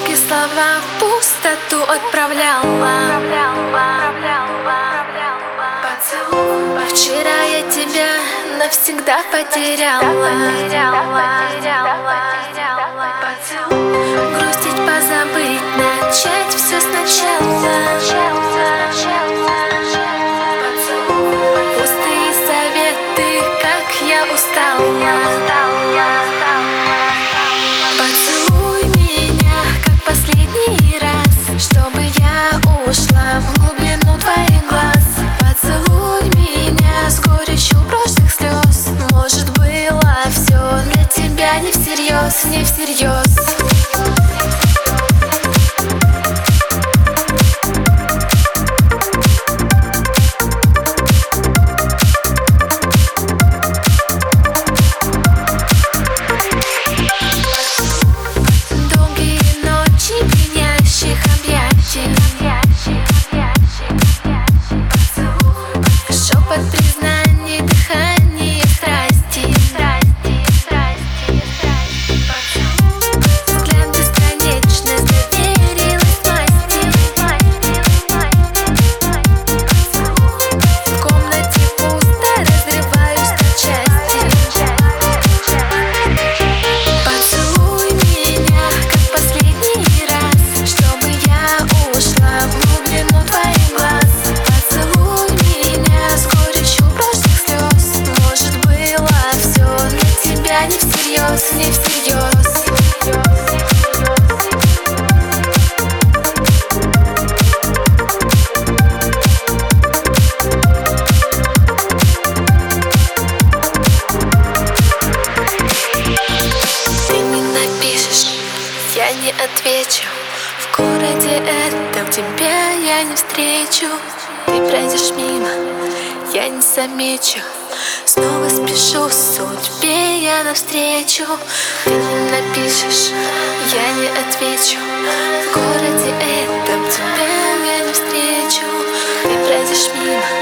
слова в пустоту отправляла. Поцелуй Вчера я тебя навсегда потеряла. Грустить, позабыть, начать все сначала. Пустые советы, как я устала Не всерьез. Не всерьез, не всерьез. Ты не напишешь, я не отвечу. В городе этом тебя я не встречу. Ты пройдешь мимо, я не замечу Снова спешу судьбе я навстречу. Ты не напишешь, я не отвечу. В городе этом тебя я не встречу. Ты пройдешь мимо,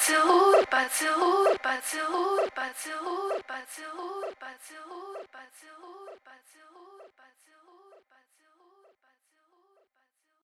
Поцелуй, поцелуй, поцелуй, поцелуй, поцелуй, поцелуй, поцелуй, поцелуй, поцелуй.